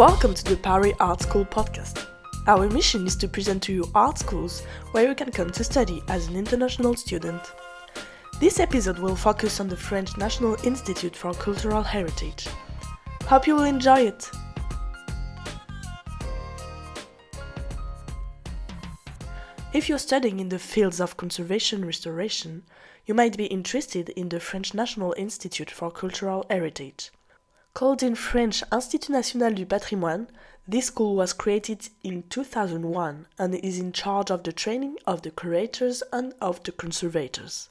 Welcome to the Paris Art School podcast. Our mission is to present to you art schools where you can come to study as an international student. This episode will focus on the French National Institute for Cultural Heritage. Hope you will enjoy it! If you're studying in the fields of conservation restoration, you might be interested in the French National Institute for Cultural Heritage. Called in French Institut National du Patrimoine, this school was created in 2001 and is in charge of the training of the curators and of the conservators.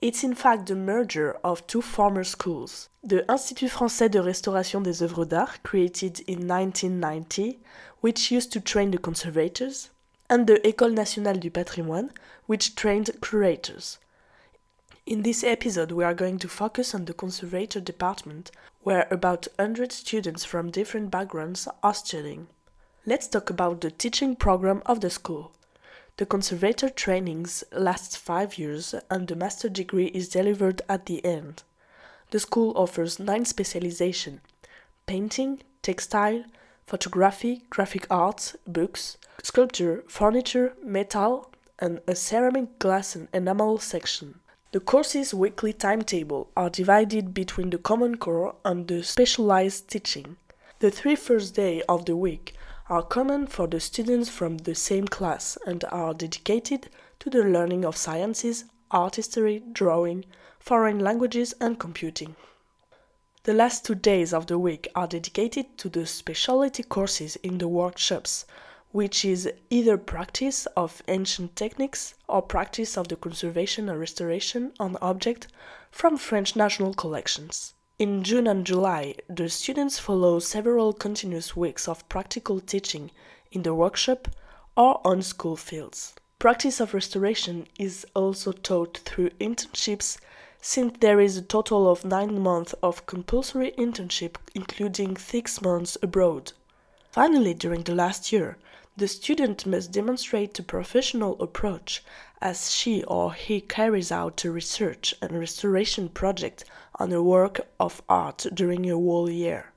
It's in fact the merger of two former schools. The Institut Français de Restauration des œuvres d'art, created in 1990, which used to train the conservators, and the École nationale du patrimoine, which trained curators. In this episode, we are going to focus on the conservator department, where about 100 students from different backgrounds are studying. Let's talk about the teaching program of the school. The conservator trainings last five years and the master degree is delivered at the end. The school offers nine specializations painting, textile, photography, graphic arts, books, sculpture, furniture, metal, and a ceramic glass and enamel section. The course's weekly timetable are divided between the common core and the specialized teaching. The three first days of the week are common for the students from the same class and are dedicated to the learning of sciences, art history, drawing, foreign languages, and computing. The last two days of the week are dedicated to the specialty courses in the workshops, which is either practice of ancient techniques or practice of the conservation and restoration on objects from French national collections. In June and July, the students follow several continuous weeks of practical teaching in the workshop or on school fields. Practice of restoration is also taught through internships since there is a total of nine months of compulsory internship, including six months abroad. Finally, during the last year, the student must demonstrate a professional approach as she or he carries out a research and restoration project on a work of art during a whole year.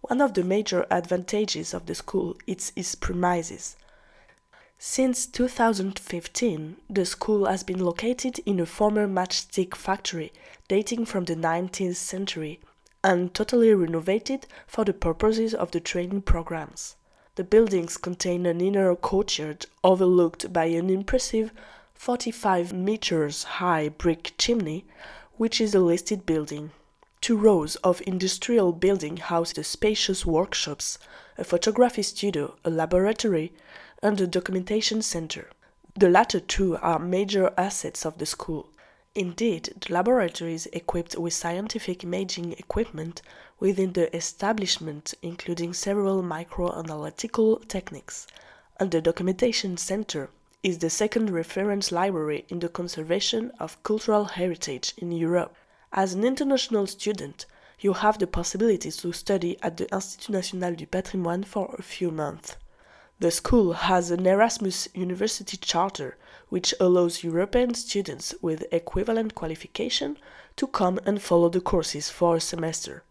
One of the major advantages of the school is its premises. Since 2015, the school has been located in a former matchstick factory dating from the 19th century and totally renovated for the purposes of the training programs. The buildings contain an inner courtyard overlooked by an impressive 45 meters high brick chimney, which is a listed building. Two rows of industrial building house the spacious workshops, a photography studio, a laboratory, and a documentation center. The latter two are major assets of the school. Indeed, the laboratory is equipped with scientific imaging equipment within the establishment, including several microanalytical techniques, and the documentation center is the second reference library in the conservation of cultural heritage in Europe. As an international student, you have the possibility to study at the Institut National du Patrimoine for a few months. The school has an Erasmus University Charter, which allows European students with equivalent qualification to come and follow the courses for a semester.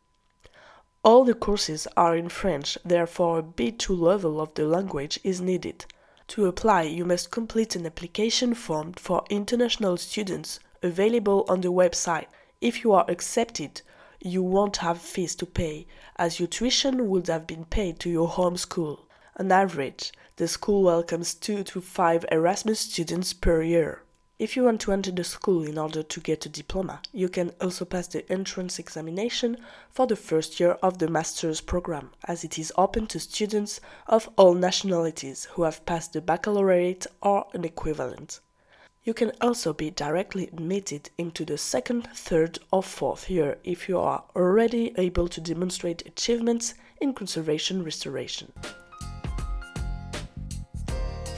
All the courses are in French, therefore a B2 level of the language is needed. To apply, you must complete an application form for international students available on the website. If you are accepted, you won't have fees to pay, as your tuition would have been paid to your home school. On average, the school welcomes 2 to 5 Erasmus students per year. If you want to enter the school in order to get a diploma, you can also pass the entrance examination for the first year of the master's program, as it is open to students of all nationalities who have passed the baccalaureate or an equivalent. You can also be directly admitted into the second, third, or fourth year if you are already able to demonstrate achievements in conservation restoration.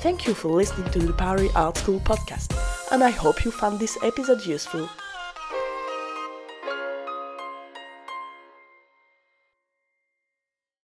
Thank you for listening to the Paris Art School podcast, and I hope you found this episode useful.